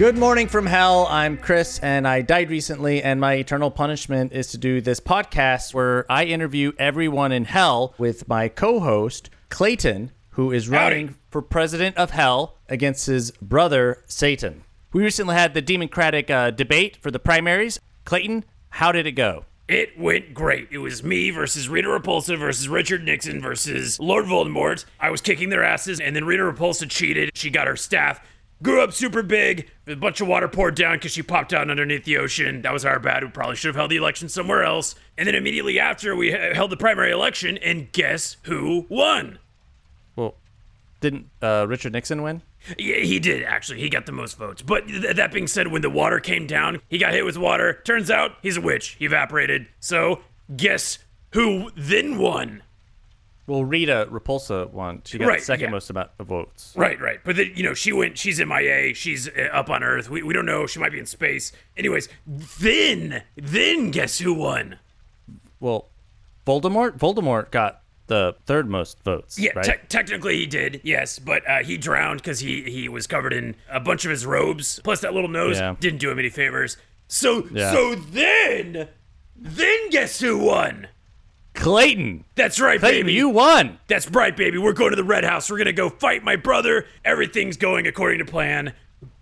Good morning from hell. I'm Chris, and I died recently, and my eternal punishment is to do this podcast where I interview everyone in hell with my co-host Clayton, who is running for president of hell against his brother Satan. We recently had the Democratic uh, debate for the primaries. Clayton, how did it go? It went great. It was me versus Rita Repulsa versus Richard Nixon versus Lord Voldemort. I was kicking their asses, and then Rita Repulsa cheated. She got her staff, grew up super big, a bunch of water poured down because she popped out underneath the ocean. That was our bad. We probably should have held the election somewhere else. And then immediately after, we held the primary election, and guess who won? Well, didn't uh, Richard Nixon win? Yeah, he did actually. He got the most votes. But th- that being said, when the water came down, he got hit with water. Turns out he's a witch. He evaporated. So guess who then won? Well, Rita Repulsa won. She got Right, the second yeah. most amount of votes. Right, right. But then, you know, she went. She's MIA. She's uh, up on Earth. We, we don't know. She might be in space. Anyways, then then guess who won? Well, Voldemort. Voldemort got the third most votes. Yeah, right? te- technically he did. Yes, but uh, he drowned because he he was covered in a bunch of his robes. Plus, that little nose Yeah. didn't do him any favors. So Yeah. so then then guess who won? Clayton. That's right, Clayton, baby. you won. That's right, baby. We're going to the Red House. We're going to go fight my brother. Everything's going according to plan.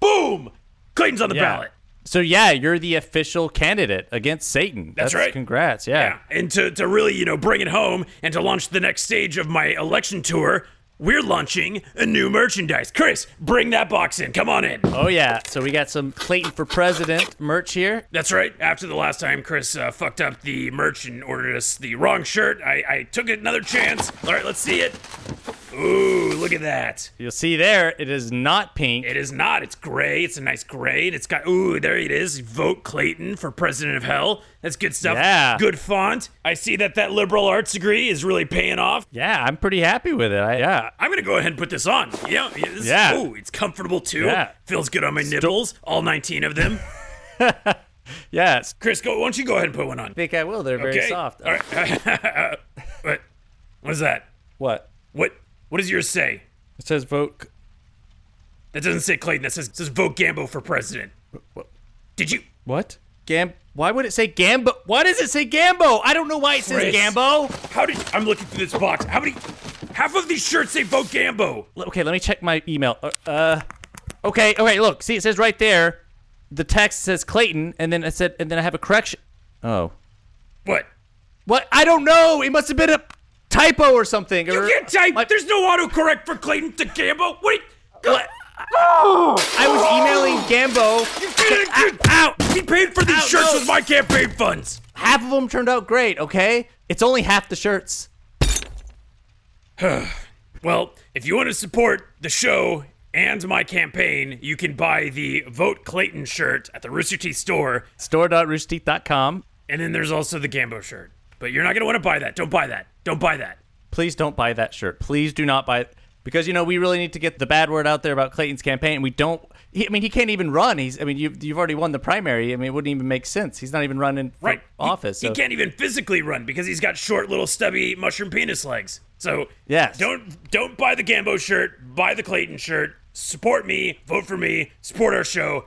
Boom! Clayton's on the ballot. So yeah, you're the official candidate against Satan. That's right. Congrats. Yeah. Yeah. And to, to really, you know, bring it home and to launch the next stage of my election tour, we're launching a new merchandise. Chris, bring that box in. Come on in. Oh yeah. So we got some Clayton for president merch here. That's right. After the last time Chris uh, fucked up the merch and ordered us the wrong shirt, I, I took another chance. All right, let's see it. Ooh, look at that. You'll see there, it is not pink. It is not. It's gray. It's a nice gray. And it's got, ooh, there it is. Vote Clayton for president of hell. That's good stuff. Yeah. Good font. I see that that liberal arts degree is really paying off. yeah, I'm pretty happy with it. I, yeah. I'm going to go ahead and put this on. Yeah. This, Yeah. Ooh, it's comfortable too. Yeah. Feels good on my nipples. All 19 of them. Yes. Chris, go. Why don't you go ahead and put one on? I think I will. They're very Okay. soft. All right. what? What is that? What? What? What does yours say? It says vote. That doesn't say Clayton. That says, says vote Gambo for president. Did you? What? Gam. Why would it say Gambo? Why does it say Gambo? I don't know why it says Chris. Gambo. How did I'm looking through this box? How many? Half of these shirts say vote Gambo. L- Okay, let me check my email. Uh, uh, okay, okay, look, see, it says right there, the text says Clayton, and then I said, and then I have a correction. Oh, What? what? I don't know. It must have been a typo or something. You or, can't type. There's no autocorrect for Clayton to Gambo. Wait. What? I was emailing oh! Gambo. Ow! He paid for these Ow, shirts no. with my campaign funds. Half of them turned out great. Okay, it's only half the shirts. Well, if you want to support the show and my campaign, you can buy the Vote Clayton shirt at the Rooster Teeth store. Store.roosterteeth.com. And then there's also the Gambo shirt. But you're not going to want to buy that. Don't buy that. Don't buy that. Please don't buy that shirt. Please do not buy it because you know we really need to get the bad word out there about Clayton's campaign. We don't. He, I mean, he can't even run. He's. I mean, you've you've already won the primary. I mean, it wouldn't even make sense. He's not even running for Right. Office. He, so- can't even physically run because he's got short little stubby mushroom penis legs. So Yes. don't don't buy the Gambo shirt, buy the Clayton shirt. Support me, vote for me, support our show.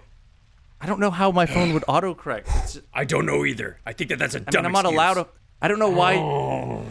I don't know how my phone would autocorrect. It's, I don't know either. I think that that's a I dumb mean, I'm not excuse. allowed to. I don't know why. Oh.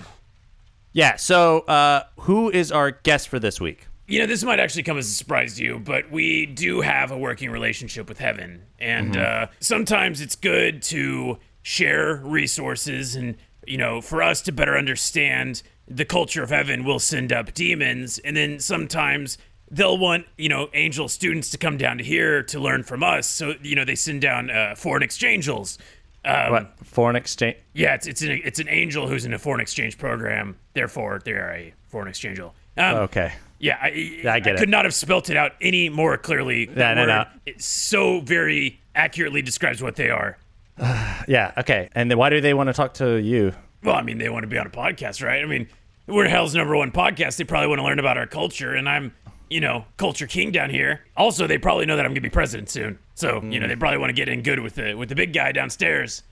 Yeah. So, uh, who is our guest for this week? You know, this might actually come as a surprise to you, but we do have a working relationship with heaven. And uh, sometimes it's good to share resources. And, you know, for us to better understand the culture of heaven, we'll send up demons. And then sometimes they'll want, you know, angel students to come down to here to learn from us. So, you know, they send down uh, foreign exchangeals. Um, What foreign exchange? Yeah, it's it's an it's an angel who's in a foreign exchange program. Therefore, they're a foreign exchange angel. Um, Okay. yeah, I, I get it. could not have spelt it out any more clearly. That no, no. word, It so very accurately describes what they are. Yeah. Okay. And then why do they want to talk to you? Well, I mean, they want to be on a podcast, right? I mean, we're Hell's number one podcast. They probably want to learn about our culture, and I'm, you know, culture king down here. Also, they probably know that I'm gonna be president soon, so you know they probably want to get in good with the with the big guy downstairs.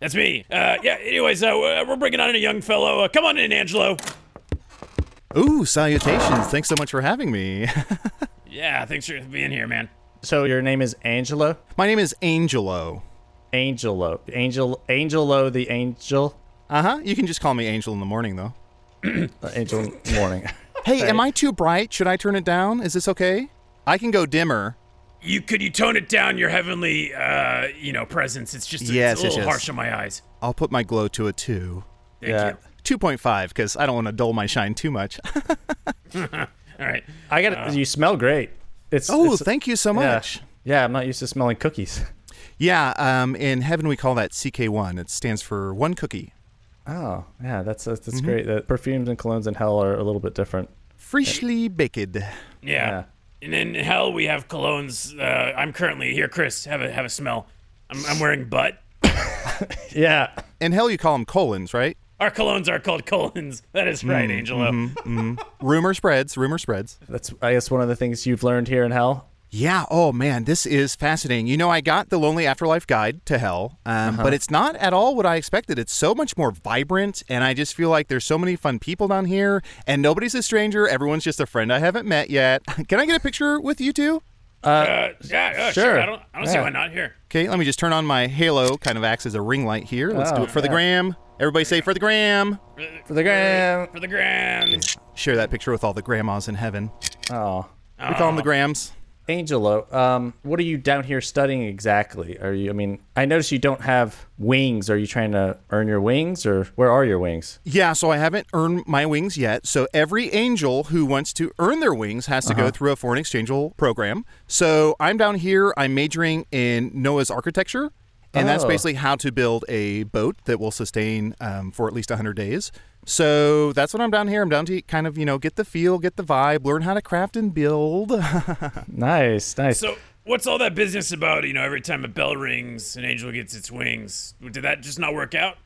That's me. Uh, yeah. Anyways, uh, we're bringing on a young fellow. Uh, come on in, Angelo. Ooh, salutations. Thanks so much for having me. Yeah, thanks for being here, man. So your name is Angelo? My name is Angelo. Angelo. Angel Angelo the angel. Uh huh. You can just call me Angel in the morning, though. Uh, angel morning. Hey, am I too bright? Should I turn it down? Is this okay? I can go dimmer. You could you tone it down your heavenly uh you know presence. It's just Yes, it's a little yes. harsh on my eyes. I'll put my glow to a two. Thank Yeah. you. 2.5 because I don't want to dull my shine too much. All right. I got to you smell great. It's oh, it's- thank you so much. Yeah, I'm not used to smelling cookies. Yeah, um, in heaven we call that CK1. It stands for one cookie. Oh, yeah, that's that's, Mm-hmm. great. The perfumes and colognes in hell are a little bit different. Freshly baked. Yeah. Yeah. And in hell we have colognes. Uh, I'm currently here, Chris. Have a have a smell. I'm, I'm wearing butt. Yeah. In hell you call them colons, right? Our colognes are called colons. That is right, Mm, Angelo. mm-hmm. Rumor spreads. Rumor spreads. That's I guess one of the things you've learned here in hell. Yeah. Oh man, this is fascinating. You know, I got the Lonely Afterlife Guide to Hell, um, but it's not at all what I expected. It's so much more vibrant, and I just feel like there's so many fun people down here, and nobody's a stranger. Everyone's just a friend I haven't met yet. Can I get a picture with you two? Uh, yeah, yeah, sure. sure. I don't I don't see why not. Here. Okay, let me just turn on my halo. Kind of acts as a ring light here. Let's do Oh, it for the gram. Everybody say for the gram. For the gram. For the grand. Share that picture with all the grandmas in heaven. Oh. We call them the grams. Angelo, um, what are you down here studying exactly? Are you I mean, I notice you don't have wings. Are you trying to earn your wings or where are your wings? Yeah, so I haven't earned my wings yet. So every angel who wants to earn their wings has to go through a foreign exchange program. So I'm down here. I'm majoring in Noah's architecture, and that's Oh. basically how to build a boat that will sustain um, for at least 100 days. So that's what I'm down here. I'm down to kind of you know get the feel, get the vibe, learn how to craft and build. Nice, nice. So what's all that business about? You know, every time a bell rings, an angel gets its wings. Did that just not work out?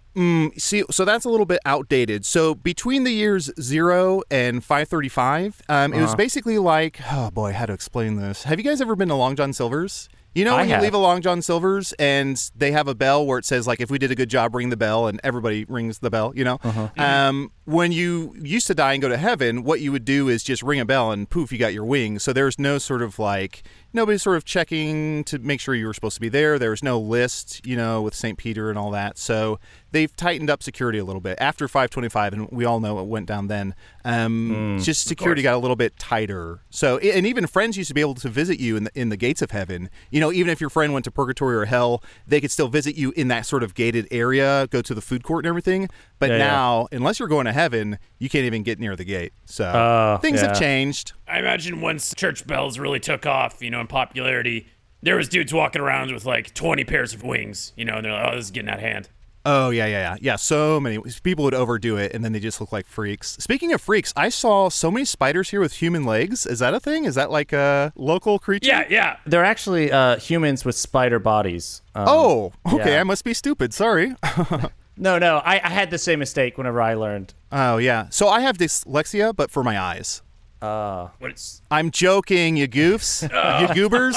See, so that's a little bit outdated. So between the years zero and 535, um, Uh-huh. it was basically like, oh boy, how to explain this? Have you guys ever been to Long John Silver's? You know I when you have. leave a Long John Silver's and they have a bell where it says like, if we did a good job, ring the bell, and everybody rings the bell. You know, Uh-huh. um, when you used to die and go to heaven, what you would do is just ring a bell and poof, you got your wings. So there's no sort of like nobody sort of checking to make sure you were supposed to be there. There was no list, you know, with St. Peter and all that. So they've tightened up security a little bit after 525, and we all know what went down then. Um, just security got a little bit tighter. So, and even friends used to be able to visit you in the in the gates of heaven. You know, even if your friend went to purgatory or hell, they could still visit you in that sort of gated area, go to the food court and everything. But Yeah, yeah. now, unless you're going to heaven, you can't even get near the gate. So Oh, things have changed. I imagine once church bells really took off, you know, in popularity, there was dudes walking around with like 20 pairs of wings, you know, and they're like, oh, this is getting out of hand. Oh yeah, yeah, yeah, yeah. So many people would overdo it, and then they just look like freaks. Speaking of freaks, I saw so many spiders here with human legs. Is that a thing? Is that like a local creature? Yeah, yeah. They're actually uh, humans with spider bodies. Um, Oh, okay. Yeah. I must be stupid. Sorry. no, no, I, I had the same mistake whenever I learned. oh yeah. So I have dyslexia, but for my eyes. Uh, What it's, I'm joking, you goofs, you goobers.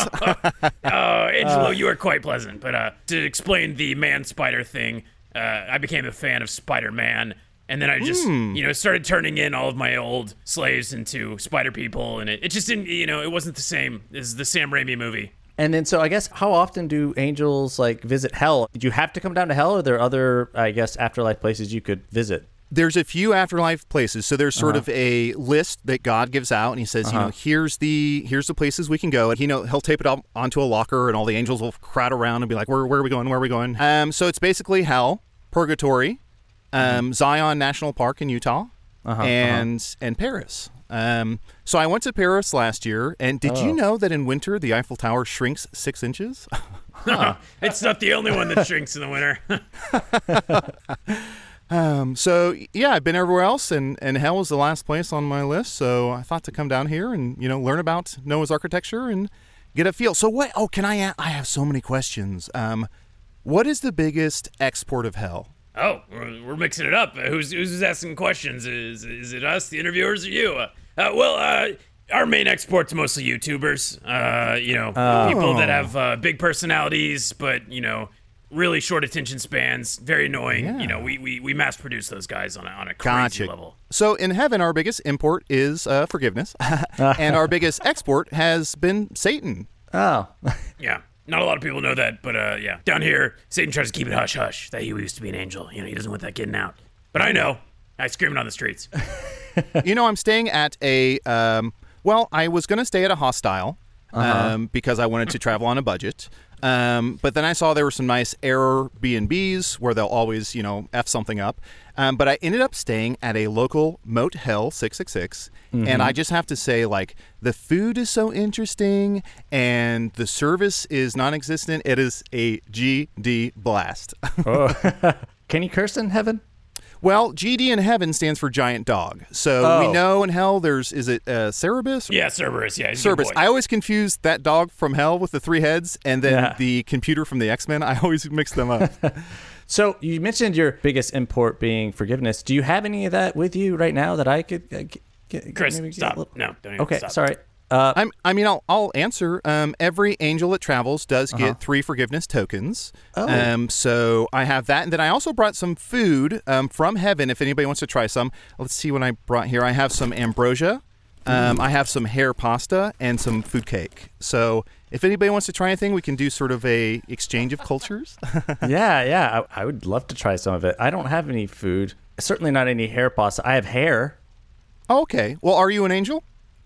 oh, Angelo, you are quite pleasant. But uh, to explain the man spider thing, uh, I became a fan of Spider Man. And then I just, you know, started turning in all of my old slaves into spider people. And it, it just didn't, you know, it wasn't the same as the Sam Raimi movie. and then, so I guess, how often do angels like visit hell? Did you have to come down to hell, or are there other, I guess, afterlife places you could visit? There's a few afterlife places. So there's sort of a list that god gives out and he says you know here's the here's the places we can go. And he know he'll tape it up onto a locker and all the angels will crowd around and be like where, where are we going? Where are we going? Um so it's basically hell purgatory um zion national park in utah and and paris. Um, so I went to Paris last year, and did you know that in winter the Eiffel Tower shrinks six inches? It's not the only one that shrinks in the winter. Um, so yeah, I've been everywhere else, and and hell was the last place on my list. So I thought to come down here and you know learn about Noah's architecture and get a feel. So what? Oh, can I? a- I have so many questions. Um, what is the biggest export of hell? Oh, we're, we're mixing it up. Who's who's asking questions? Is is it us, the interviewers, or you? Uh, uh, well, uh, our main export's mostly YouTubers. Uh, you know, people that have uh, big personalities, but you know, really short attention spans. Very annoying. You know, we, we, we mass produce those guys on a on a crazy Gotcha. level. So in heaven, our biggest import is uh, forgiveness, and our biggest export has been Satan. Oh, Yeah. Not a lot of people know that, but uh, yeah. Down here, Satan tries to keep it hush hush that he used to be an angel. You know, he doesn't want that getting out. But I know. I scream it on the streets. you know, I'm staying at a. Um, well, I was going to stay at a hostile um, because I wanted to travel on a budget. Um, but then I saw there were some nice Airbnbs where they'll always, you know, f something up. Um, but I ended up staying at a local Motel 666, and I just have to say, like, the food is so interesting, and the service is non-existent. It is a GD blast. oh. can you curse in heaven? Well, GD in heaven stands for giant dog. So we Oh. know in hell there's is it uh, Cerberus? Yeah, Cerberus. Yeah, he's a good Cerberus. boy. I always confuse that dog from hell with the three heads, and then Yeah. the computer from the X Men. I always mix them up. So you mentioned your biggest import being forgiveness. Do you have any of that with you right now that I could uh, get? get Chris, maybe get a stop. little- No, don't even Okay, stop. sorry. Uh, I'm, I mean, I'll, I'll answer. Um, every angel that travels does Uh-huh. get three forgiveness tokens. Oh. Um, so I have that, and then I also brought some food um, from heaven. If anybody wants to try some, let's see what I brought here. I have some ambrosia. Um, I have some hair pasta and some food cake. So if anybody wants to try anything, we can do sort of a exchange of cultures. yeah, yeah. I, I would love to try some of it. I don't have any food. Certainly not any hair pasta. I have hair. okay. Well, are you an angel?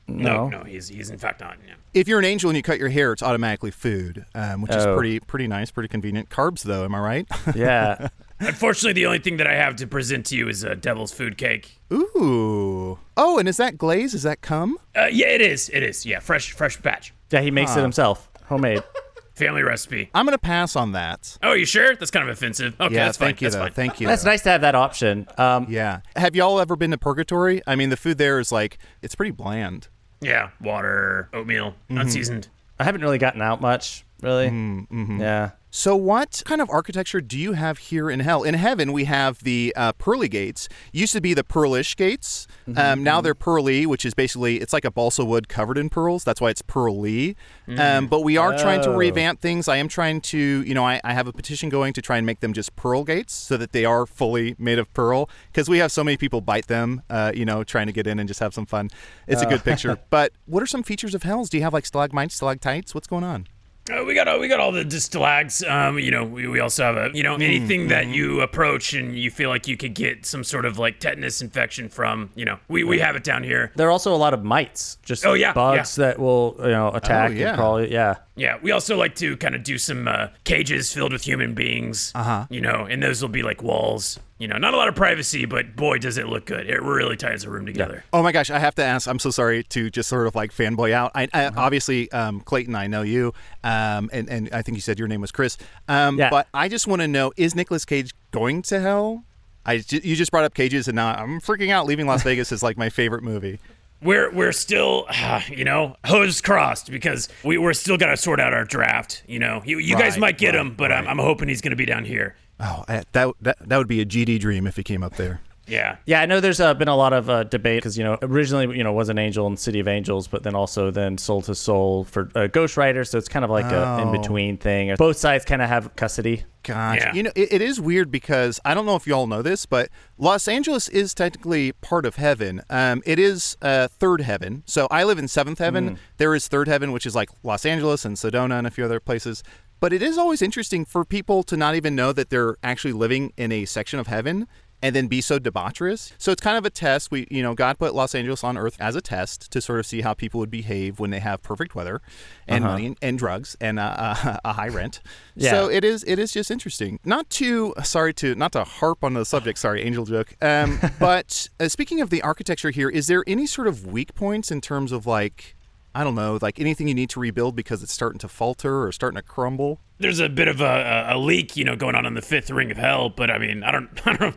No, No. no, he's he's in fact not. Yeah. If you're an angel and you cut your hair, it's automatically food, um, which is Oh. pretty pretty nice, pretty convenient. Carbs, though, am I right? Yeah. Unfortunately, the only thing that I have to present to you is a devil's food cake. Ooh. Oh, and is that glaze? Is that cum? Uh, yeah, it is. It is. Yeah, fresh fresh batch. yeah, he makes it himself. Homemade. Family recipe. I'm gonna pass on that. Oh, you sure? That's kind of offensive. Okay, yeah, that's fine. thank you that's though. fine. Thank you. That's though. nice to have that option. Um, Yeah. Have y'all ever been to Purgatory? I mean, the food there is like it's pretty bland. Yeah, water, oatmeal, Mm-hmm. unseasoned. I haven't really gotten out much, really. Mm-hmm. Yeah. So, what kind of architecture do you have here in hell? In heaven, we have the uh, pearly gates. Used to be the pearlish gates. Um, now they're pearly, which is basically it's like a balsa wood covered in pearls. That's why it's pearly. Um, but we are trying to Oh. revamp things. I am trying to, you know, I, I have a petition going to try and make them just pearl gates so that they are fully made of pearl. Because we have so many people bite them, uh, you know, trying to get in and just have some fun. It's a good picture. But what are some features of hells? Do you have like stalagmites, stalactites? What's going on? Uh, we got all we got all the distillags. Um, you know, we, we also have a you know anything that you approach and you feel like you could get some sort of like tetanus infection from. You know, we, we have it down here. There are also a lot of mites, just Oh, yeah, bugs that will you know attack Oh, yeah. and crawl. Yeah. Yeah, we also like to kind of do some uh, cages filled with human beings. Uh huh. You know, and those will be like walls. You know, not a lot of privacy, but boy, does it look good. It really ties the room together. Oh my gosh, I have to ask. I'm so sorry to just sort of like fanboy out. I, I obviously um, Clayton, I know you, um, and and I think you said your name was Chris. Um, Yeah. But I just want to know: Is Nicolas Cage going to hell? I you just brought up cages, and now I'm freaking out. Leaving Las Vegas is like my favorite movie. We're we're still, you know, hose crossed because we we're still got to sort out our draft. You know, you you guys might get right, him, but I'm, I'm hoping he's going to be down here. Oh, I, that that that would be a GD dream if he came up there. Yeah. Yeah, I know there's uh, been a lot of uh, debate because you know originally you know was an angel in City of Angels, but then also then Soul to Soul for uh, Ghost Rider, so it's kind of like a Oh. in between thing. Both sides kind of have custody. Gosh, Yeah. you know it, it is weird because I don't know if you all know this, but Los Angeles is technically part of heaven. Um, it is uh, third heaven. So I live in seventh heaven. There is third heaven, which is like Los Angeles and Sedona and a few other places. But it is always interesting for people to not even know that they're actually living in a section of heaven and then be so debaucherous. So it's kind of a test. We, you know, God put Los Angeles on Earth as a test to sort of see how people would behave when they have perfect weather and money and, and drugs and uh, a high rent. Yeah. So it is it is just interesting. Not to sorry to not to harp on the subject. Sorry, angel joke. Um, but uh, speaking of the architecture here, is there any sort of weak points in terms of like I don't know, like anything you need to rebuild because it's starting to falter or starting to crumble? There's a bit of a, a, a leak, you know, going on in the fifth ring of hell, but I mean, I don't, I don't,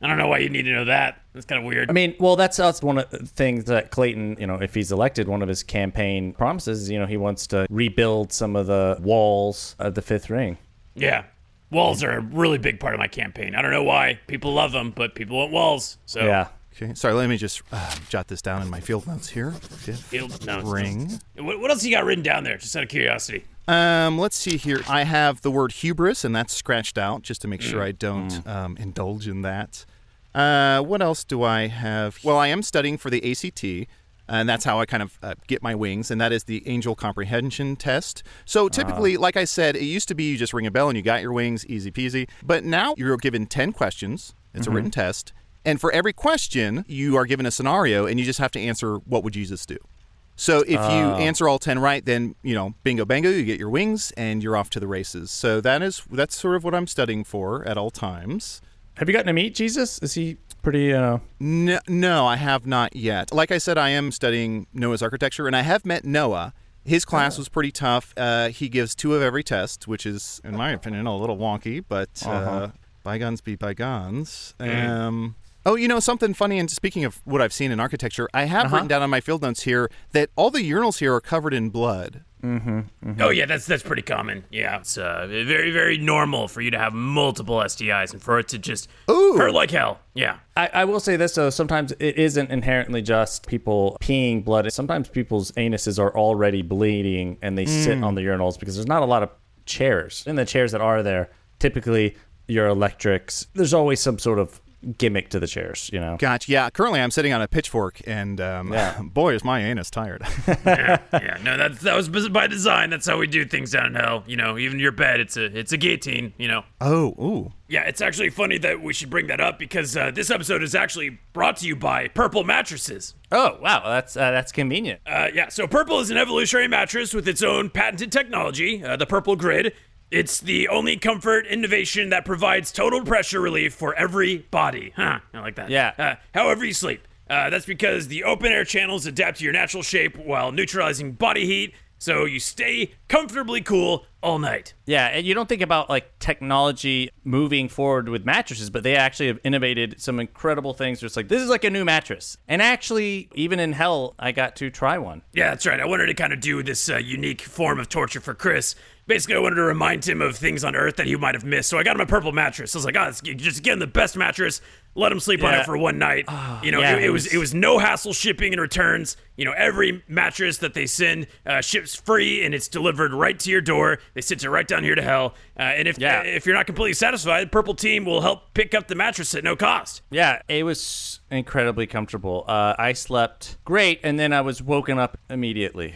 I don't know why you need to know that. That's kind of weird. I mean, well, that's that's one of the things that Clayton, you know, if he's elected, one of his campaign promises, is, you know, he wants to rebuild some of the walls of the Fifth Ring. yeah, walls are a really big part of my campaign. I don't know why people love them, but people want walls. So Yeah. Okay, sorry. Let me just uh, jot this down in my field notes here. Field notes. ring. What, what else you got written down there? Just out of curiosity. Um, let's see here. I have the word hubris, and that's scratched out just to make sure I don't um, indulge in that. Uh, what else do I have? Well, I am studying for the ACT. and that's how I kind of uh, get my wings, and that is the angel comprehension test. So typically, like I said, it used to be you just ring a bell and you got your wings, easy peasy. But now you're given 10 questions, it's a written test, and for every question, you are given a scenario, and you just have to answer what would Jesus do. So if you answer all 10 right, then, you know, bingo bango, you get your wings and you're off to the races. So that is that's sort of what I'm studying for at all times. Have you gotten to meet Jesus? Is he pretty? Uh, No, no, I have not yet. Like I said, I am studying Noah's architecture, and I have met Noah. His class was pretty tough. Uh, he gives two of every test, which is, in my opinion, a little wonky, but uh, bygones be bygones. Um, oh, you know, something funny, and speaking of what I've seen in architecture, I have uh-huh. written down on my field notes here that all the urinals here are covered in blood. Mm-hmm, mm-hmm. Oh yeah, that's that's pretty common. Yeah, it's uh, very very normal for you to have multiple STIs and for it to just Ooh. hurt like hell. Yeah. I, I will say this though. Sometimes it isn't inherently just people peeing blood. Sometimes people's anuses are already bleeding and they sit mm. on the urinals because there's not a lot of chairs. And the chairs that are there, typically your electrics. There's always some sort of gimmick to the chairs. You know. Gotcha. Yeah, currently I'm sitting on a pitchfork, and um, Yeah. boy, is my anus tired. yeah, yeah. No, that that was by design. That's how we do things down in hell. You know, even your bed, it's a it's a guillotine. You know. oh, ooh. Yeah, it's actually funny that we should bring that up because uh, this episode is actually brought to you by Purple Mattresses. Oh wow, that's uh, that's convenient. Uh, yeah, so Purple is an evolutionary mattress with its own patented technology, uh, the Purple Grid. It's the only comfort innovation that provides total pressure relief for every body. Huh, I like that. Yeah. Uh, however you sleep. Uh, that's because the open air channels adapt to your natural shape while neutralizing body heat, so you stay comfortably cool all night. Yeah, and you don't think about like technology moving forward with mattresses, but they actually have innovated some incredible things. Just like this is like a new mattress, and actually, even in hell, I got to try one. Yeah, that's right. I wanted to kind of do this uh, unique form of torture for Chris. Basically, I wanted to remind him of things on Earth that he might have missed. So I got him a purple mattress. I was like, oh, just get him the best mattress. Let him sleep on it for one night. you know, yeah, it, it was- it was no hassle shipping and returns. You know, every mattress that they send uh, ships free and it's delivered right to your door. They send it right down here to hell. Uh, and if Yeah. if you're not completely satisfied, Purple Team will help pick up the mattress at no cost. Yeah, it was incredibly comfortable. Uh, I slept great, and then I was woken up immediately.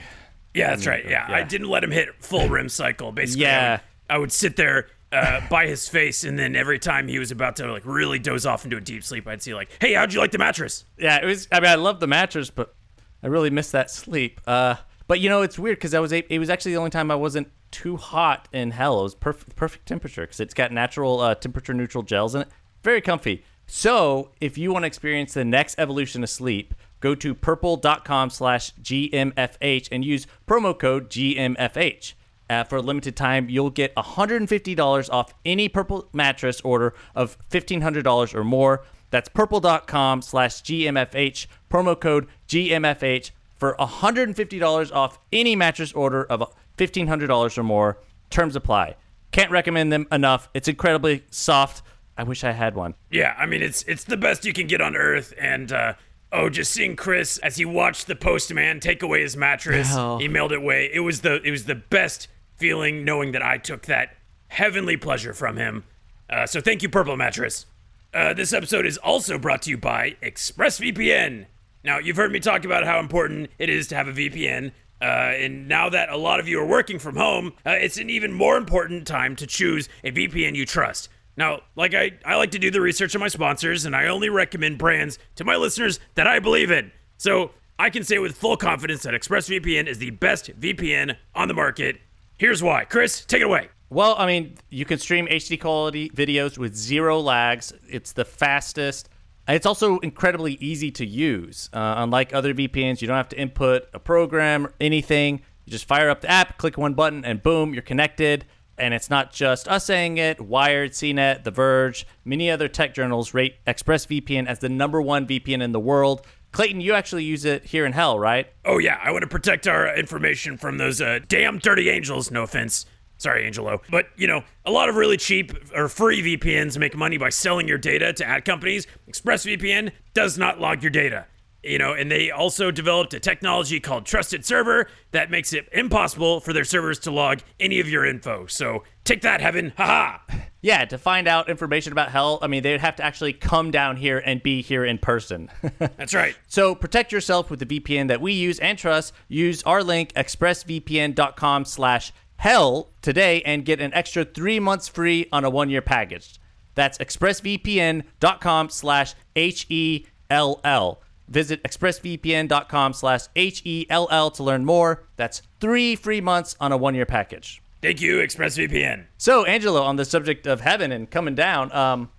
Yeah, that's right. Yeah, I didn't let him hit full REM cycle. Basically, I Yeah. would, I would sit there uh, by his face, and then every time he was about to like really doze off into a deep sleep, I'd see like, "Hey, how'd you like the mattress?" Yeah, it was. I mean, I love the mattress, but I really missed that sleep. Uh, but you know, it's weird because I was. It was actually the only time I wasn't too hot in hell. It was perfect, perfect temperature because it's got natural uh, temperature neutral gels in it. Very comfy. So if you want to experience the next evolution of sleep, go to purple.com slash GMFH and use promo code GMFH. Uh, for a limited time, you'll get $150 off any Purple mattress order of $1,500 or more. That's purple.com slash GMFH, promo code GMFH for $150 off any mattress order of $1,500 or more. Terms apply. Can't recommend them enough. It's incredibly soft. I wish I had one. Yeah, I mean it's it's the best you can get on Earth, and uh, oh, just seeing Chris as he watched the postman take away his mattress, Oh. he mailed it away. It was the it was the best feeling knowing that I took that heavenly pleasure from him. Uh, so thank you, Purple Mattress. Uh, this episode is also brought to you by ExpressVPN. Now, you've heard me talk about how important it is to have a VPN. Uh, and now that a lot of you are working from home, uh, it's an even more important time to choose a VPN you trust. Now, like I, I like to do the research on my sponsors, and I only recommend brands to my listeners that I believe in. So I can say with full confidence that ExpressVPN is the best VPN on the market. Here's why. Chris, take it away. Well, I mean, you can stream HD quality videos with zero lags. It's the fastest. It's also incredibly easy to use. Uh, unlike other VPNs, you don't have to input a program or anything. You just fire up the app, click one button, and boom, you're connected. And it's not just us saying it. Wired, CNET, The Verge, many other tech journals rate ExpressVPN as the number one VPN in the world. Clayton, you actually use it here in Hell, right? Oh yeah, I want to protect our information from those uh, damn dirty angels. No offense. Sorry, Angelo. But, you know, a lot of really cheap or free VPNs make money by selling your data to ad companies. ExpressVPN does not log your data. You know, and they also developed a technology called Trusted Server that makes it impossible for their servers to log any of your info. So take that, heaven. Haha. Yeah, to find out information about hell, I mean, they'd have to actually come down here and be here in person. That's right. so protect yourself with the VPN that we use and trust. Use our link, expressvpn.com slash hell today and get an extra three months free on a one-year package. That's expressvpn.com slash H-E-L-L. Visit expressvpn.com slash H-E-L-L to learn more. That's three free months on a one-year package. Thank you, ExpressVPN. So, Angelo, on the subject of heaven and coming down, um,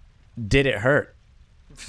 did it hurt?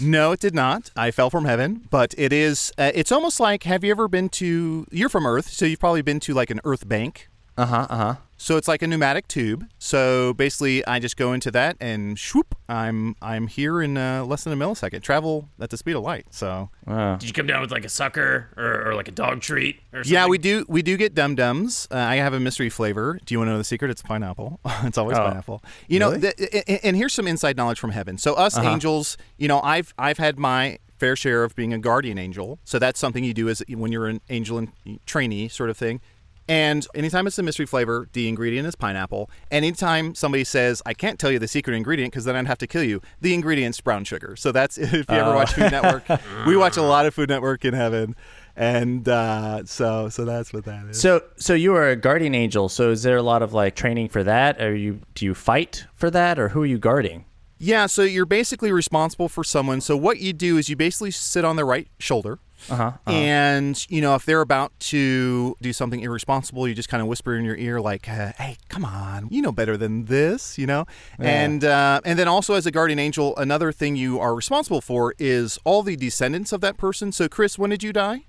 No, it did not. I fell from heaven, but it is. Uh, it's almost like. Have you ever been to? You're from Earth, so you've probably been to like an Earth bank. Uh huh. Uh huh. So it's like a pneumatic tube. So basically, I just go into that and swoop, I'm I'm here in uh, less than a millisecond. Travel at the speed of light. So Did you come down with like a sucker or, or like a dog treat or something? yeah, we do we do get dum dums. Uh, I have a mystery flavor. Do you want to know the secret? It's pineapple. it's always Oh. pineapple. You know, Really? the, and- and here's some inside knowledge from heaven. So us angels, you know, I've I've had my fair share of being a guardian angel. So that's something you do as when you're an angel and trainee sort of thing. And anytime it's a mystery flavor, the ingredient is pineapple. Anytime somebody says, I can't tell you the secret ingredient because then I'd have to kill you, the ingredient's brown sugar. So that's if you ever watch Food Network. we watch a lot of Food Network in heaven. And uh, so so that's what that is. So, so you are a guardian angel. So, is there a lot of like training for that? Are you do you fight for that, or who are you guarding? Yeah, so you're basically responsible for someone. So what you do is you basically sit on their right shoulder. Uh-huh, And, you know, if they're about to do something irresponsible, you just kind of whisper in your ear like, "Hey, come on. You know better than this, you know?" And uh, and then also as a guardian angel, another thing you are responsible for is all the descendants of that person. So Chris, when did you die?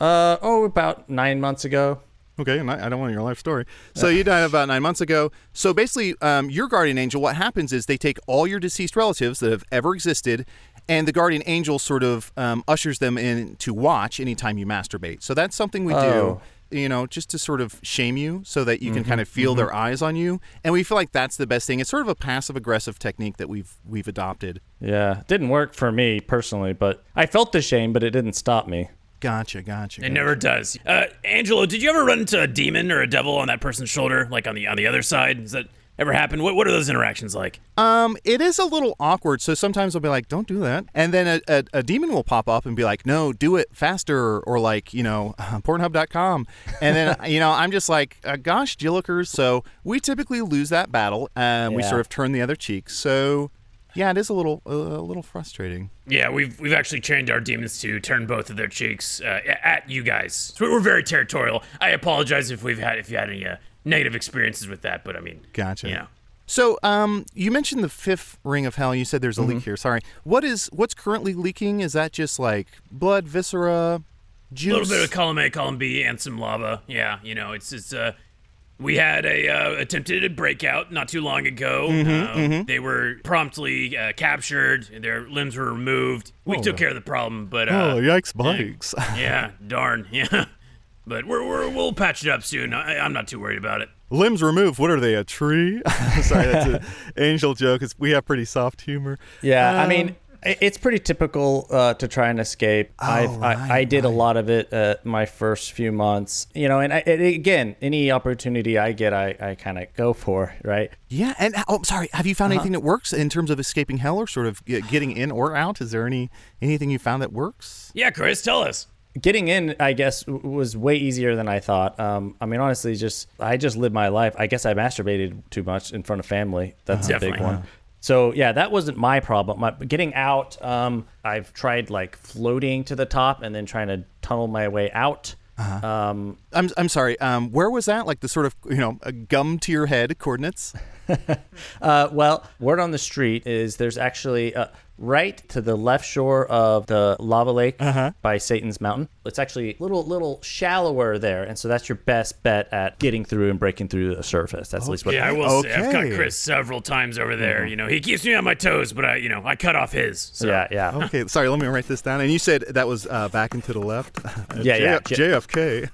Uh oh, about nine months ago. Okay, and I I don't want your life story. So you died about nine months ago. So basically, um, your guardian angel, what happens is they take all your deceased relatives that have ever existed, and the guardian angel sort of um, ushers them in to watch anytime you masturbate. So that's something we Oh. do, you know, just to sort of shame you so that you can kind of feel their eyes on you. And we feel like that's the best thing. It's sort of a passive aggressive technique that we've we've adopted. Yeah, didn't work for me personally, but I felt the shame, but it didn't stop me. Gotcha, gotcha. It never does. Uh, Angelo, did you ever run into a demon or a devil on that person's shoulder, like on the on the other side? Does that ever happened? What what are those interactions like? Um, it is a little awkward. So sometimes I'll be like, "Don't do that," and then a, a, a demon will pop up and be like, "No, do it faster," or like, you know, Pornhub.com, and then you know, I'm just like, uh, "Gosh, Jillikers." So we typically lose that battle, and we sort of turn the other cheek. So yeah, it is a little a, a little frustrating. Yeah, we've we've actually trained our demons to turn both of their cheeks uh, at you guys. So we're very territorial. I apologize if we've had if you had any uh, negative experiences with that, but I mean, Gotcha. You know, So, um, you mentioned the fifth ring of hell. You said there's a leak here. Sorry. What is what's currently leaking? Is that just like blood, viscera, juice? a little bit of column A, column B, and some lava. Yeah, you know, it's it's uh. We had a uh, attempted breakout not too long ago. Mm-hmm, Uh, They were promptly uh, captured. Their limbs were removed. We took care of the problem, but uh, Oh, yikes, bikes. yeah, darn, yeah. But we're, we're we'll patch it up soon. I, I'm not too worried about it. Limbs removed. What are they? A tree? Sorry, that's an angel joke. It's, we have pretty soft humor. Yeah, I Um, mean, it's pretty typical uh, to try and escape. I've, right, I, I did a lot of it uh, my first few months, you know, and I, and again, any opportunity I get, I, I kind of go for, right? Yeah, and oh, I'm sorry. Have you found anything that works in terms of escaping hell, or sort of getting in or out? Is there any anything you found that works? Yeah, Chris, tell us. Getting in, I guess, was way easier than I thought. Um, I mean, honestly, just I just lived my life. I guess I masturbated too much in front of family. That's a big one. So yeah, that wasn't my problem. My, getting out, um, I've tried like floating to the top and then trying to tunnel my way out. Um, I'm I'm sorry. Um, where was that? Like the sort of you know a gum to your head coordinates? Uh, well, word on the street is there's actually uh, right to the left shore of the lava lake uh-huh. by Satan's Mountain. It's actually a little little shallower there, and so that's your best bet at getting through and breaking through the surface. That's at least what. Yeah, I will say I've caught Okay. Chris several times over there. Mm-hmm. You know, he keeps me on my toes, but I, you know, I cut off his. So. Yeah, yeah. Okay, sorry. Let me write this down. And you said that was uh, back and to the left. Yeah, yeah. JFK.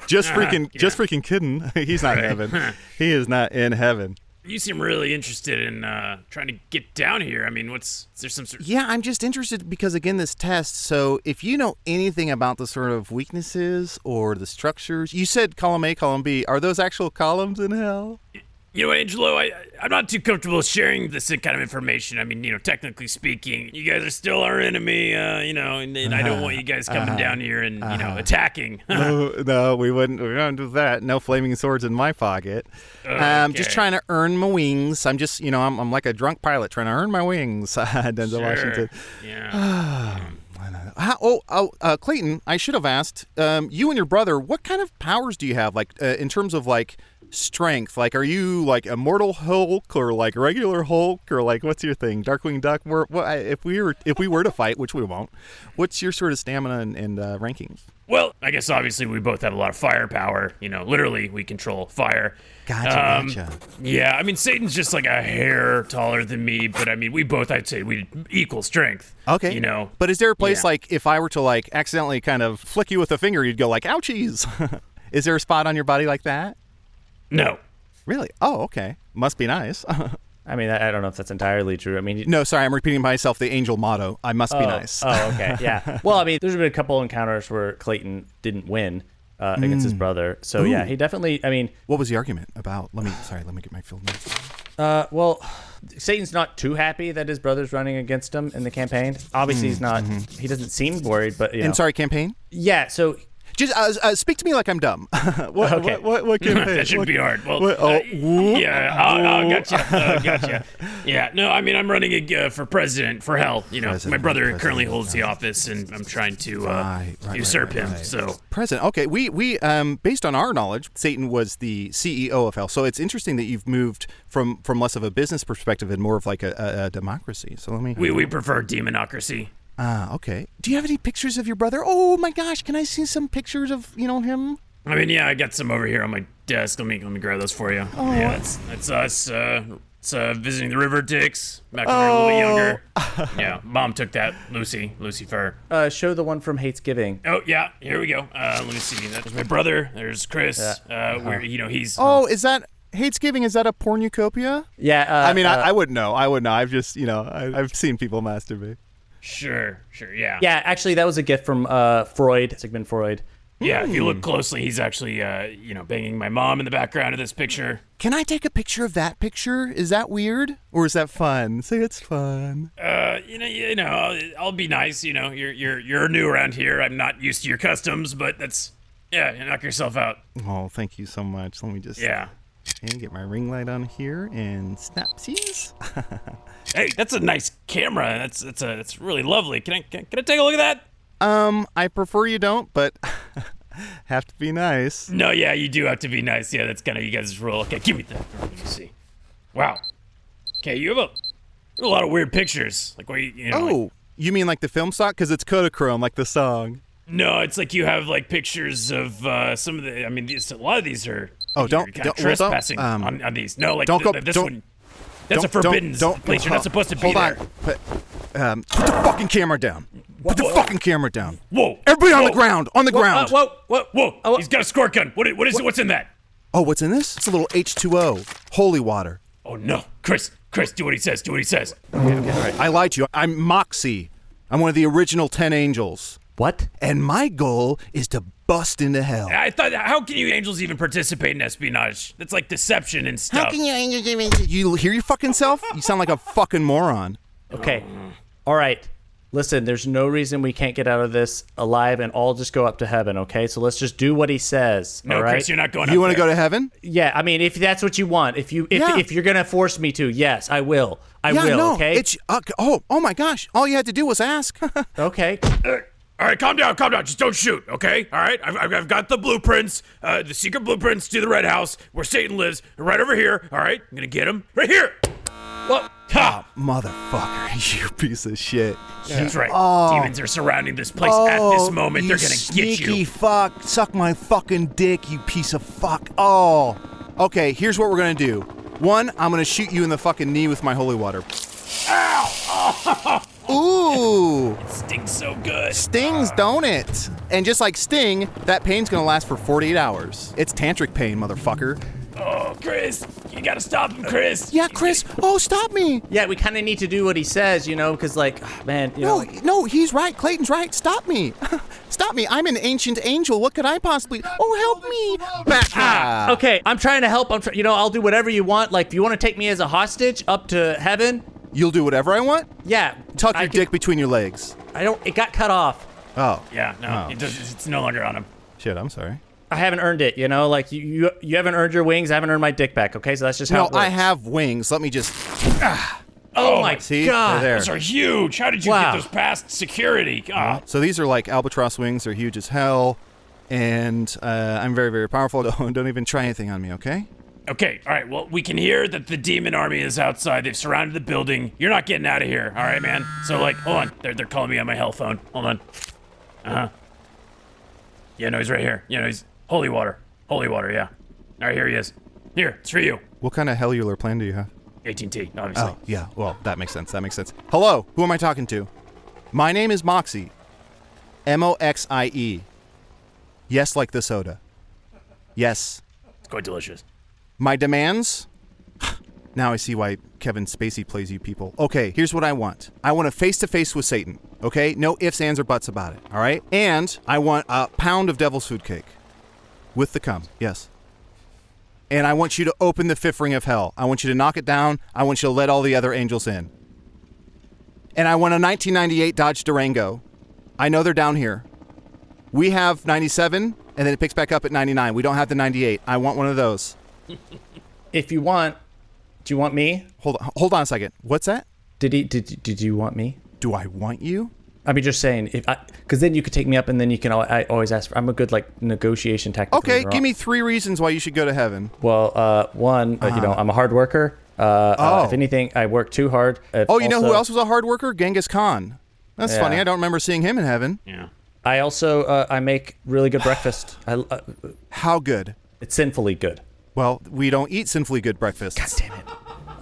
just ah, freaking, just freaking kidding. He's not in heaven. He is not in heaven. You seem really interested in uh, trying to get down here. I mean, what's is there some sort? Yeah, I'm just interested because again, this test. So, if you know anything about the sort of weaknesses or the structures, you said column A, column B. Are those actual columns in hell? You know, Angelo, I, I'm not too comfortable sharing this kind of information. I mean, you know, technically speaking, you guys are still our enemy, uh, you know, and, and I don't want you guys coming down here and, you know, attacking. no, no, we wouldn't. We don't do that. No flaming swords in my pocket. I'm just trying to earn my wings. I'm just, you know, I'm, I'm like a drunk pilot trying to earn my wings. Denzel Sure. Washington. Yeah. How, oh, oh, uh, Clayton, I should have asked. Um, you and your brother, what kind of powers do you have? Like uh, in terms of like strength. Like, are you like immortal Hulk or like regular Hulk or like what's your thing? Darkwing Duck. Where, what, I- if we were if we were to fight, which we won't, what's your sort of stamina and, and uh, rankings? Well, I guess obviously we both have a lot of firepower. You know, literally we control fire. Gotcha, Um, gotcha. Yeah, I mean Satan's just like a hair taller than me, but I mean we both I'd say we equal strength. Okay. You know. But is there a place Yeah. like if I were to like accidentally kind of flick you with a finger, you'd go like, "Ouchies." is there a spot on your body like that? No. Really? Oh, okay. Must be nice. I mean, I I don't know if that's entirely true. I mean, you- no, sorry, I'm repeating myself. The angel motto. I must be oh, nice. oh, okay, yeah. Well, I mean, there's been a couple encounters where Clayton didn't win uh, against his brother. So yeah, he definitely. I mean, What was the argument about? Let me. Sorry, let me get my field notes. uh, well, Satan's not too happy that his brother's running against him in the campaign. Obviously, he's not. He doesn't seem worried, but you know. And sorry, campaign. Yeah. So Just uh, uh, speak to me like I'm dumb. what, Okay. what, what, what campaign? that shouldn't be hard. Well, what- oh, uh, yeah, oh, oh, gotcha, uh, gotcha. Yeah, no, I mean, I'm running uh, for president for hell. You know, President, my brother president, currently holds the office, and I'm trying to uh, Right, right, usurp right, him. So, President. Okay, we we um based on our knowledge, Satan was the CEO of hell. So it's interesting that you've moved from from less of a business perspective and more of like a, a, a democracy. So let me. we, we prefer demonocracy. Ah, okay. Do you have any pictures of your brother? Oh my gosh, can I see some pictures of you know him? I mean, yeah, I got some over here on my desk. Let me let me grab those for you. Oh. Yeah, that's that's us. Uh, it's uh, visiting the River Dicks back when we were a little younger. Oh. yeah, mom took that. Lucy, Lucy Fur. uh, show the one from Hates Giving. Oh yeah, here we go. Uh, let me see. There's my brother. There's Chris. Uh, where you know he's. Oh, is that Hates Giving? Is that a pornucopia? Yeah. Uh, I mean, uh, I, I wouldn't know. I wouldn't know. I've just, you know, I, I've seen people masturbate. Sure, sure, yeah. yeah. Actually, that was a gift from uh, Freud, Sigmund Freud. Yeah, if you Hmm. look closely, he's actually, uh, you know, banging my mom in the background of this picture. Can I take a picture of that picture? Is that weird or is that fun? Say it's fun. Uh, you know, you know, I'll, I'll be nice. You know, you're you're you're new around here. I'm not used to your customs, but that's yeah. You knock yourself out. Oh, thank you so much. Let me just Yeah. Okay, get my ring light on here and snapsies. Hey, that's a nice camera. That's that's a that's really lovely. Can I can, can I take a look at that? um, I prefer you don't, but have to be nice. No, yeah, you do have to be nice. Yeah, that's kind of you guys' rule. Okay, give me that. Let me see. Wow. Okay, you have a, you have a lot of weird pictures. Like, what you, you know, like- Oh, you mean like the film stock? Because it's Kodachrome, like the song. No, it's like you have like pictures of uh, some of the. I mean, a lot of these are. Oh, don't- kind don't- of well, don't, trespassing um, on, on these. No, like don't th- go- this don't- one. That's Don't- a forbidden don't, don't, place. You're not supposed to be hold there. on. Put, um, put the fucking camera down. Put the Whoa. fucking camera down. Whoa! Everybody on the ground. On the Whoa, ground. uh, whoa, whoa, Whoa! Oh, He's got a squirt gun. What? i- What is it? What's in that? Oh, what's in this? It's a little H2O, holy water. Oh no, Chris! Chris, do what he says. Do what he says. I lied to you. I'm Moxie. I'm one of the original 10 angels. What? And my goal is to bust into hell. I thought, how can you angels even participate in espionage? That's like deception and stuff. How can you angels even... You hear your fucking self? You sound like a fucking moron. Okay. All right. Listen, there's no reason we can't get out of this alive and all just go up to heaven, okay? So let's just do what he says. no, all right? Chris, you're not going. You want want to go to heaven? Yeah, I mean, if that's what you want, if you if, Yeah. if you're gonna force me to, yes, I will. I yeah, will. no. okay. It's uh, oh, oh my gosh! All you had to do was ask. okay. All right, calm down, calm down. Just don't shoot, okay? All right, I've, I've- got the blueprints, uh, the secret blueprints to the Red House where Satan lives, right over here. All right, I'm gonna get him right here. Well, Ha! Motherfucker, you piece of shit. That's right. Oh. Demons are surrounding this place at this moment. Oh, They're gonna sneaky get you. fuck! Suck my fucking dick, you piece of fuck! Oh, okay. Here's what we're gonna do. One, I'm gonna shoot you in the fucking knee with my holy water. Ooh, Stings so good. stings, don't it? And just like sting, that pain's gonna last for 48 hours. It's tantric pain, motherfucker. Oh, Chris, you gotta stop him, Chris. Yeah, Chris. Oh, stop me. Yeah, we kind of need to do what he says, you know, because like, ah, man, you No, know, no, he's right. Clayton's right. Stop me. Stop me. I'm an ancient angel. What could I possibly? Oh, help me. Back. Ah. okay, I'm trying to help. I'm, try- you know, I'll do whatever you want. Like, if you want to take me as a hostage up to heaven, You'll do whatever I want. yeah, Tuck I your can- dick between your legs. I don't. It got cut off. Oh, Yeah, no, Oh. it does, it's no longer on him. shit. I'm sorry. I haven't earned it. You know, like you, you, you haven't earned your wings. I haven't earned my dick back. Okay, so that's just how No, it works. I have wings. Let me just. Oh my See? god! They're there. Those are huge. How did you Wow. get those past security? Ah, So these are like albatross wings. They're huge as hell, and uh, I'm very, very powerful. Don't, don't even try anything on me, okay? Okay, all right. Well, we can hear that the demon army is outside. They've surrounded the building. You're not getting out of here, all right, man? So, like, hold on. They're, they're calling me on my hell phone. Hold on. Uh huh. Yeah, no, he's right here. Yeah, no, he's holy water. Holy water, yeah. All right, here he is. Here, it's for you. What kind of hellular plan do you have? AT&T, obviously. Oh, yeah. Well, that makes sense. That makes sense. Hello. Who am I talking to? My name is Moxie. M O X I E. Yes, like the soda. Yes. It's quite delicious. My demands? Now I see why Kevin Spacey plays you people. Okay, here's what I want. I want a face to face with Satan. Okay? No ifs, ands, or buts about it. All right? And I want a pound of devil's food cake. With the cum. Yes. And I want you to open the fifth ring of hell. I want you to knock it down. I want you to let all the other angels in. And I want a 1998 Dodge Durango. I know they're down here. We have 97, and then it picks back up at 99. We don't have the 98. I want one of those. If you want, do you want me? Hold on, hold on a second. What's that? Did he? Did Did you want me? Do I want you? I mean, just saying, if I, because then you could take me up, and then you can. I always ask for. I'm a good like negotiation tactic. Okay, give me three reasons why you should go to heaven. Well, uh, one, uh, you know, I'm a hard worker. Uh, uh, Oh. if anything, I work too hard. Uh, Oh, you know who else was a hard worker? Genghis Khan. That's Yeah. funny. I don't remember seeing him in heaven. Yeah. I also uh, I make really good breakfast. I, uh, How good? it's sinfully good. Well, we don't eat sinfully good breakfasts. God damn it.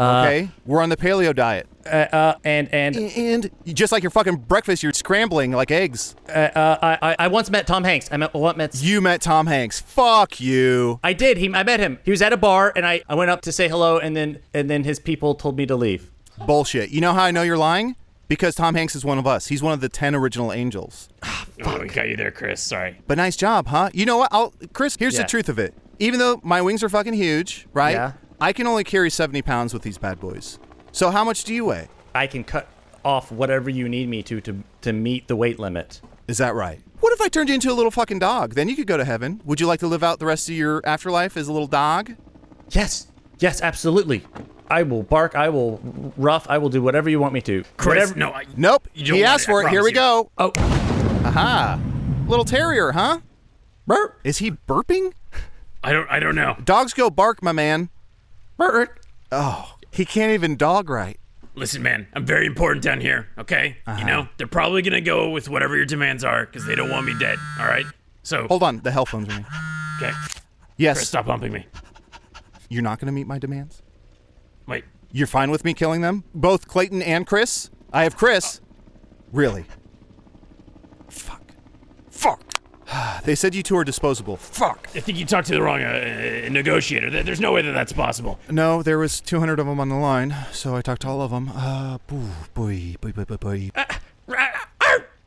okay, we're on the paleo diet, Uh, uh, and and and just like your fucking breakfast, you're scrambling like eggs. uh, I, I I once met Tom Hanks. I met what met. You met Tom Hanks. Fuck you. I did. He I met him. He was at a bar, and I, I went up to say hello, and then and then his people told me to leave. Bullshit. You know how I know you're lying? Because Tom Hanks is one of us. He's one of the ten original angels. Oh, we got you there, Chris. Sorry. But nice job, huh? You know what? I'll Chris, here's Yeah. the truth of it. Even though my wings are fucking huge, right? Yeah. I can only carry 70 pounds with these bad boys. So how much do you weigh? I can cut off whatever you need me to to to meet the weight limit. Is that right? What if I turned you into a little fucking dog? Then you could go to heaven. Would you like to live out the rest of your afterlife as a little dog? Yes. Yes, absolutely. I will bark. I will rough. I will do whatever you want me to. Chris, whatever. no. I, Nope. You He asked it, for it. Here we promise go. Oh. Aha. Little terrier, huh? Burp. Is he burping? I don't. I don't know. Dogs go bark, my man. Burp. Oh, he can't even dog right. Listen, man, I'm very important down here, okay? Uh-huh. You know, they're probably gonna go with whatever your demands are because they don't want me dead, all right? So, Hold on. The hell phone's ringing. okay, Yes. Chris, stop bumping me. You're not going to meet my demands? Wait, You're fine with me killing them? Both Clayton and Chris? I have Chris. Really? Fuck. fuck, They said you two are disposable. fuck. I think you talked to the wrong uh, uh, negotiator. There- There's no way that that's possible. No, there was 200 of them on the line, so I talked to all of them. Uh, boo, boy, boy, boy, boy, boy.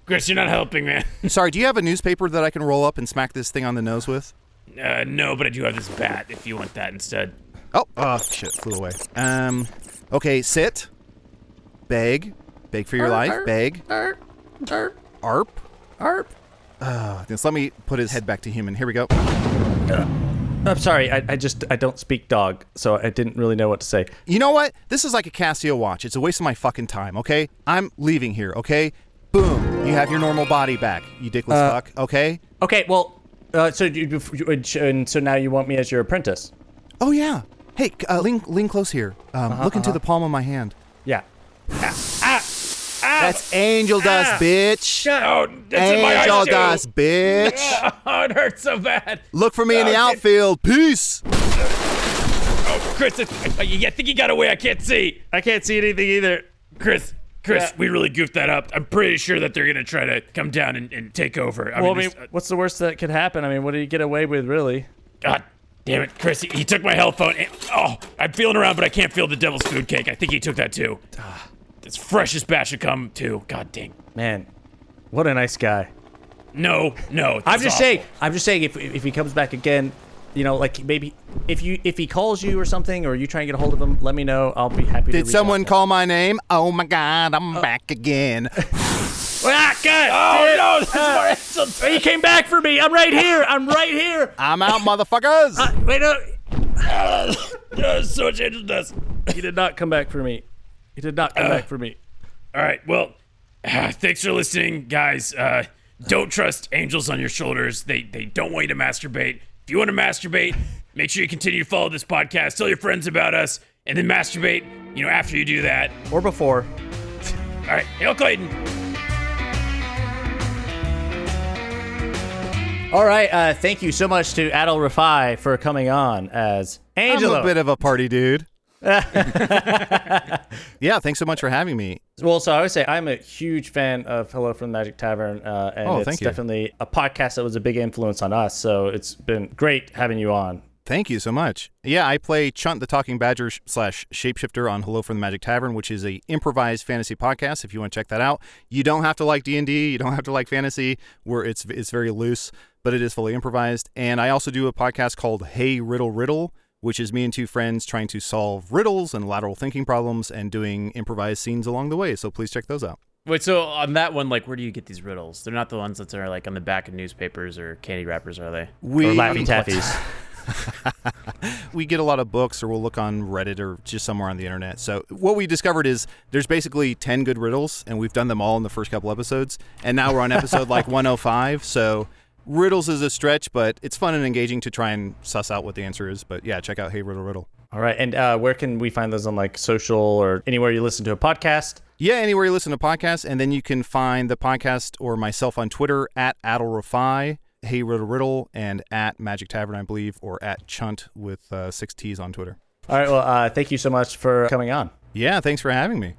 Chris, you're not helping, man. Sorry, do you have a newspaper that I can roll up and smack this thing on the nose with? Uh, no, but I do have this bat if you want that instead. Oh, oh, shit, flew away. Um, okay, sit. Beg. Beg for your life. Beg. Arp. Arp. Arp. Arp. Uh, just let me put his head back to human. Here we go. I'm sorry. I, I just I don't speak dog, so I didn't really know what to say. You know what? This is like a Casio watch. It's a waste of my fucking time, okay? I'm leaving here, okay? Boom. You have your normal body back, you dickless fuck, okay? Okay. Well. Uh, so you, you- and so now you want me as your apprentice? Oh, yeah. Hey, uh, lean, lean close here. Um, look into the palm of my hand. Yeah. That's ah. angel dust, ah. bitch. Oh, that's in my Angel dust, bitch. Oh, it hurts so bad. Look for me in the outfield. Peace. Oh, Chris, I, I, I think you got away. I can't see. I can't see anything either. Chris, Chris, Yeah. we really goofed that up. I'm pretty sure that they're gonna try to come down and, and take over. I Well, I mean, mean, what's the worst that could happen? I mean, what do you get away with, really? God, Damn it, Chris, he, he took my health phone. And, oh, I'm feeling around, but I can't feel the devil's food cake. I think he took that too. Ah. It's freshest batch to come too. God dang. Man, what a nice guy. No, no. I'm just awful. saying. I'm just saying. If if he comes back again, you know, like maybe if you if he calls you or something, or you try and get a hold of him, let me know. I'll be happy. Did reach someone out to call my name? Oh my God, I'm Uh, back again. Ah, God! Oh no, this is more Ansel. He came back for me. I'm right here. I'm right here. I'm out, motherfuckers. Wait, no. Uh, so much Angel dust. He did not come back for me. He did not come back for me. All right, well, thanks for listening, guys. Uh, don't trust angels on your shoulders. They they don't want you to masturbate. If you want to masturbate, make sure you continue to follow this podcast. Tell your friends about us, and then masturbate. You know, after you do that. Or before. All right, hail Clayton. All right. Uh, thank you so much to Adal Rifai for coming on as I'm Angelo. a bit of a party dude. yeah, thanks so much for having me. Well, so I would say I'm a huge fan of Hello from the Magic Tavern, uh, and Oh, it's thank you. definitely a podcast that was a big influence on us. So it's been great having you on. Thank you so much. Yeah, I play Chunt the Talking Badger slash Shapeshifter on Hello from the Magic Tavern, which is a improvised fantasy podcast. If you want to check that out, you don't have to like D and D, you don't have to like fantasy. Where it's it's very loose, but it is fully improvised. And I also do a podcast called Hey Riddle Riddle, which is me and two friends trying to solve riddles and lateral thinking problems and doing improvised scenes along the way. So please check those out. Wait, so on that one, like, where do you get these riddles? They're not the ones that are like on the back of newspapers or candy wrappers, are they? We Or Laffy Taffies. we get a lot of books or we'll look on Reddit or just somewhere on the internet. So what we discovered is there's basically 10 good riddles and we've done them all in the first couple episodes. And now we're on episode like 105. So riddles is a stretch, but it's fun and engaging to try and suss out what the answer is. But yeah, check out Hey Riddle Riddle. All right. And uh, where can we find those on like social or anywhere you listen to a podcast? Yeah, anywhere you listen to podcasts. And then you can find the podcast or myself on Twitter at AdalRifai, Hey Riddle Riddle, and at Magic Tavern, I believe, or at Chunt with uh, six T's on Twitter. All right. Well, uh, thank you so much for coming on. Yeah, thanks for having me.